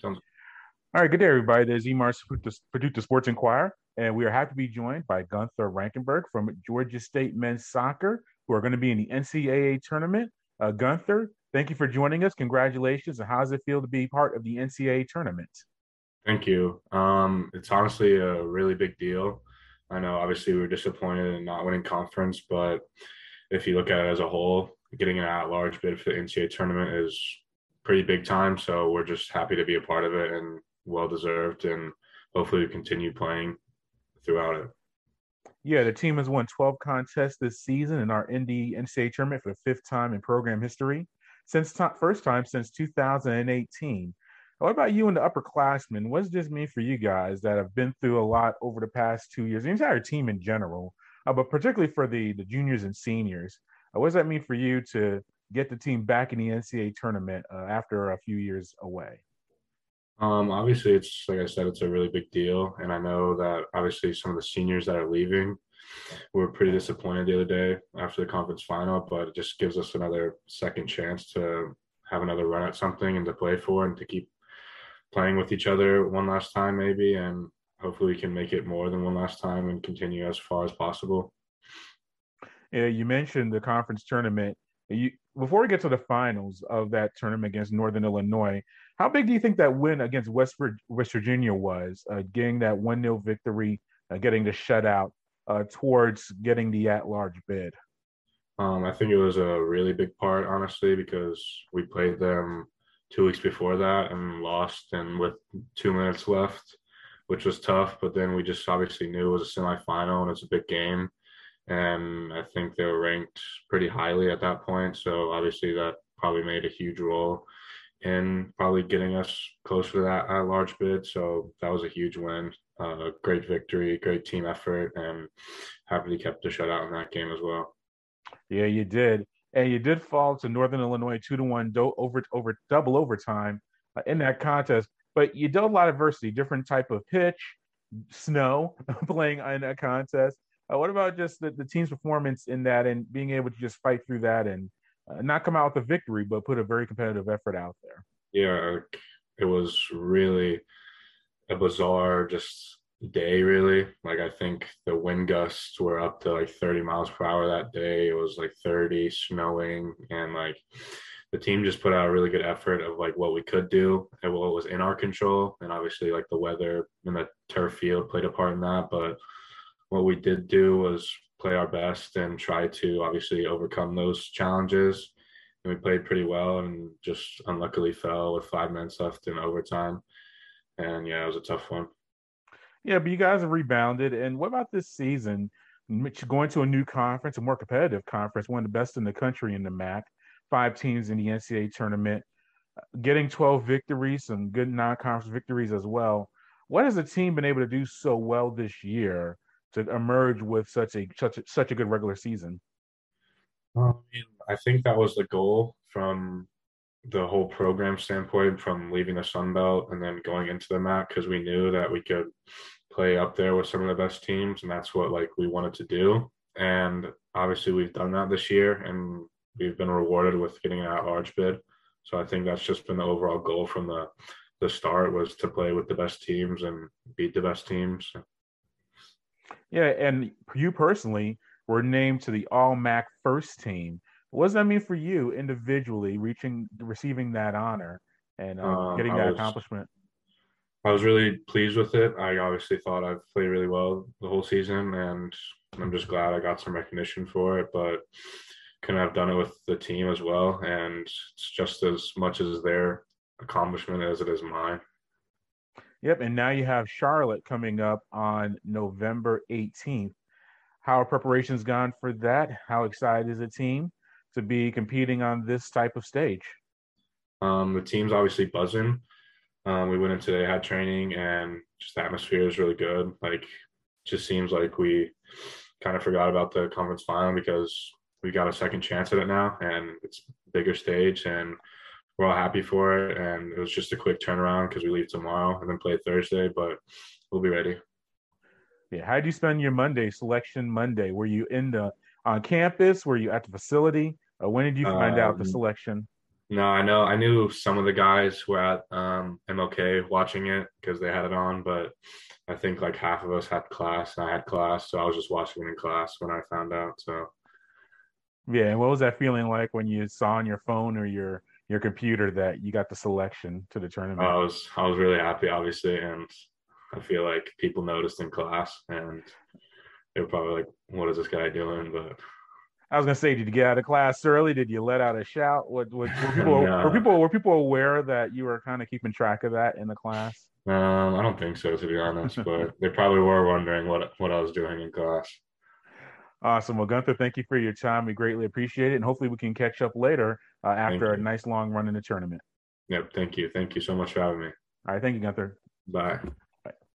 Sounds. All right, good day, everybody. This is Emar Paducah Sports Inquirer, and we are happy to be joined by Gunther Rankenburg from Georgia State Men's Soccer, who are going to be in the NCAA tournament. Uh, Gunther, thank you for joining us. Congratulations. And how does it feel to be part of the NCAA tournament? Thank you. Um, it's honestly a really big deal. I know obviously we were disappointed in not winning conference, but if you look at it as a whole, getting an at-large bid for the NCAA tournament is pretty big time. So we're just happy to be a part of it and well deserved, and hopefully we continue playing throughout it. Yeah, the team has won 12 contests this season in our the NCAA tournament for the fifth time in program history since t- first time since 2018. What about you and the upperclassmen? What does this mean for you guys that have been through a lot over the past two years, the entire team in general, uh, but particularly for the, the juniors and seniors? Uh, what does that mean for you to get the team back in the NCAA tournament uh, after a few years away? Um, obviously, it's like I said, it's a really big deal, and I know that obviously some of the seniors that are leaving were pretty disappointed the other day after the conference final, but it just gives us another second chance to have another run at something and to play for and to keep playing with each other one last time maybe and hopefully we can make it more than one last time and continue as far as possible yeah you mentioned the conference tournament you before we get to the finals of that tournament against northern illinois how big do you think that win against west, west virginia was uh, getting that 1-0 victory uh, getting the shutout uh, towards getting the at-large bid um, i think it was a really big part honestly because we played them two weeks before that and lost and with two minutes left, which was tough. But then we just obviously knew it was a semifinal and it's a big game. And I think they were ranked pretty highly at that point. So obviously that probably made a huge role in probably getting us closer to that at large bid. So that was a huge win. Uh, great victory, great team effort, and happily kept the shutout in that game as well. Yeah, you did and you did fall to Northern Illinois two to one do- over over double overtime uh, in that contest. But you dealt a lot of adversity, different type of pitch, snow, playing in that contest. Uh, what about just the, the team's performance in that and being able to just fight through that and uh, not come out with a victory, but put a very competitive effort out there? Yeah, it was really a bizarre, just day really. Like i think the wind gusts were up to like 30 miles per hour that day. It was like 30 snowing and like the team just put out a really good effort of like what we could do and what was in our control. And obviously like the weather and the turf field played a part in that but what we did do was play our best and try to obviously overcome those challenges and we played pretty well and just unluckily fell with five minutes left in overtime and yeah it was a tough one yeah, but you guys have rebounded. And what about this season? Going to a new conference, a more competitive conference, one of the best in the country in the MAC, five teams in the NCAA tournament, getting 12 victories, some good non conference victories as well. What has the team been able to do so well this year to emerge with such a such a, such a good regular season? I I think that was the goal from the whole program standpoint from leaving the Sun Belt and then going into the MAC because we knew that we could play up there with some of the best teams, and that's what like we wanted to do. And obviously, we've done that this year, and we've been rewarded with getting an at-large bid. So I think that's just been the overall goal from the the start was to play with the best teams and beat the best teams. Yeah, and you personally were named to the All MAC first team. What does that mean for you individually, reaching, receiving that honor and um, um, getting that was, accomplishment? I was really pleased with it. I obviously thought I've played really well the whole season, and I'm just glad I got some recognition for it. But couldn't have done it with the team as well, and it's just as much as their accomplishment as it is mine. Yep, and now you have Charlotte coming up on November 18th. How are preparations gone for that? How excited is the team to be competing on this type of stage? Um, the team's obviously buzzing. Um, we went in today, had training, and just the atmosphere is really good. Like, just seems like we kind of forgot about the conference final because we got a second chance at it now, and it's bigger stage, and we're all happy for it. And it was just a quick turnaround because we leave tomorrow and then play Thursday, but we'll be ready. Yeah, how did you spend your Monday, Selection Monday? Were you in the on campus? Were you at the facility? Uh, when did you find um, out the um, selection? No, I know. I knew some of the guys were at um, MLK watching it because they had it on, but I think like half of us had class and I had class, so I was just watching it in class when I found out. So yeah, and what was that feeling like when you saw on your phone or your your computer that you got the selection to the tournament? I was I was really happy, obviously, and I feel like people noticed in class, and they were probably like, "What is this guy doing?" But I was gonna say, did you get out of class early? Did you let out a shout? What, what were people no. were people were people aware that you were kind of keeping track of that in the class? Um, I don't think so, to be honest, but they probably were wondering what what I was doing in class. Awesome. Well, Gunther, thank you for your time. We greatly appreciate it, and hopefully we can catch up later uh, after a nice long run in the tournament. Yep. Thank you. Thank you so much for having me. All right. Thank you, Gunther. Bye.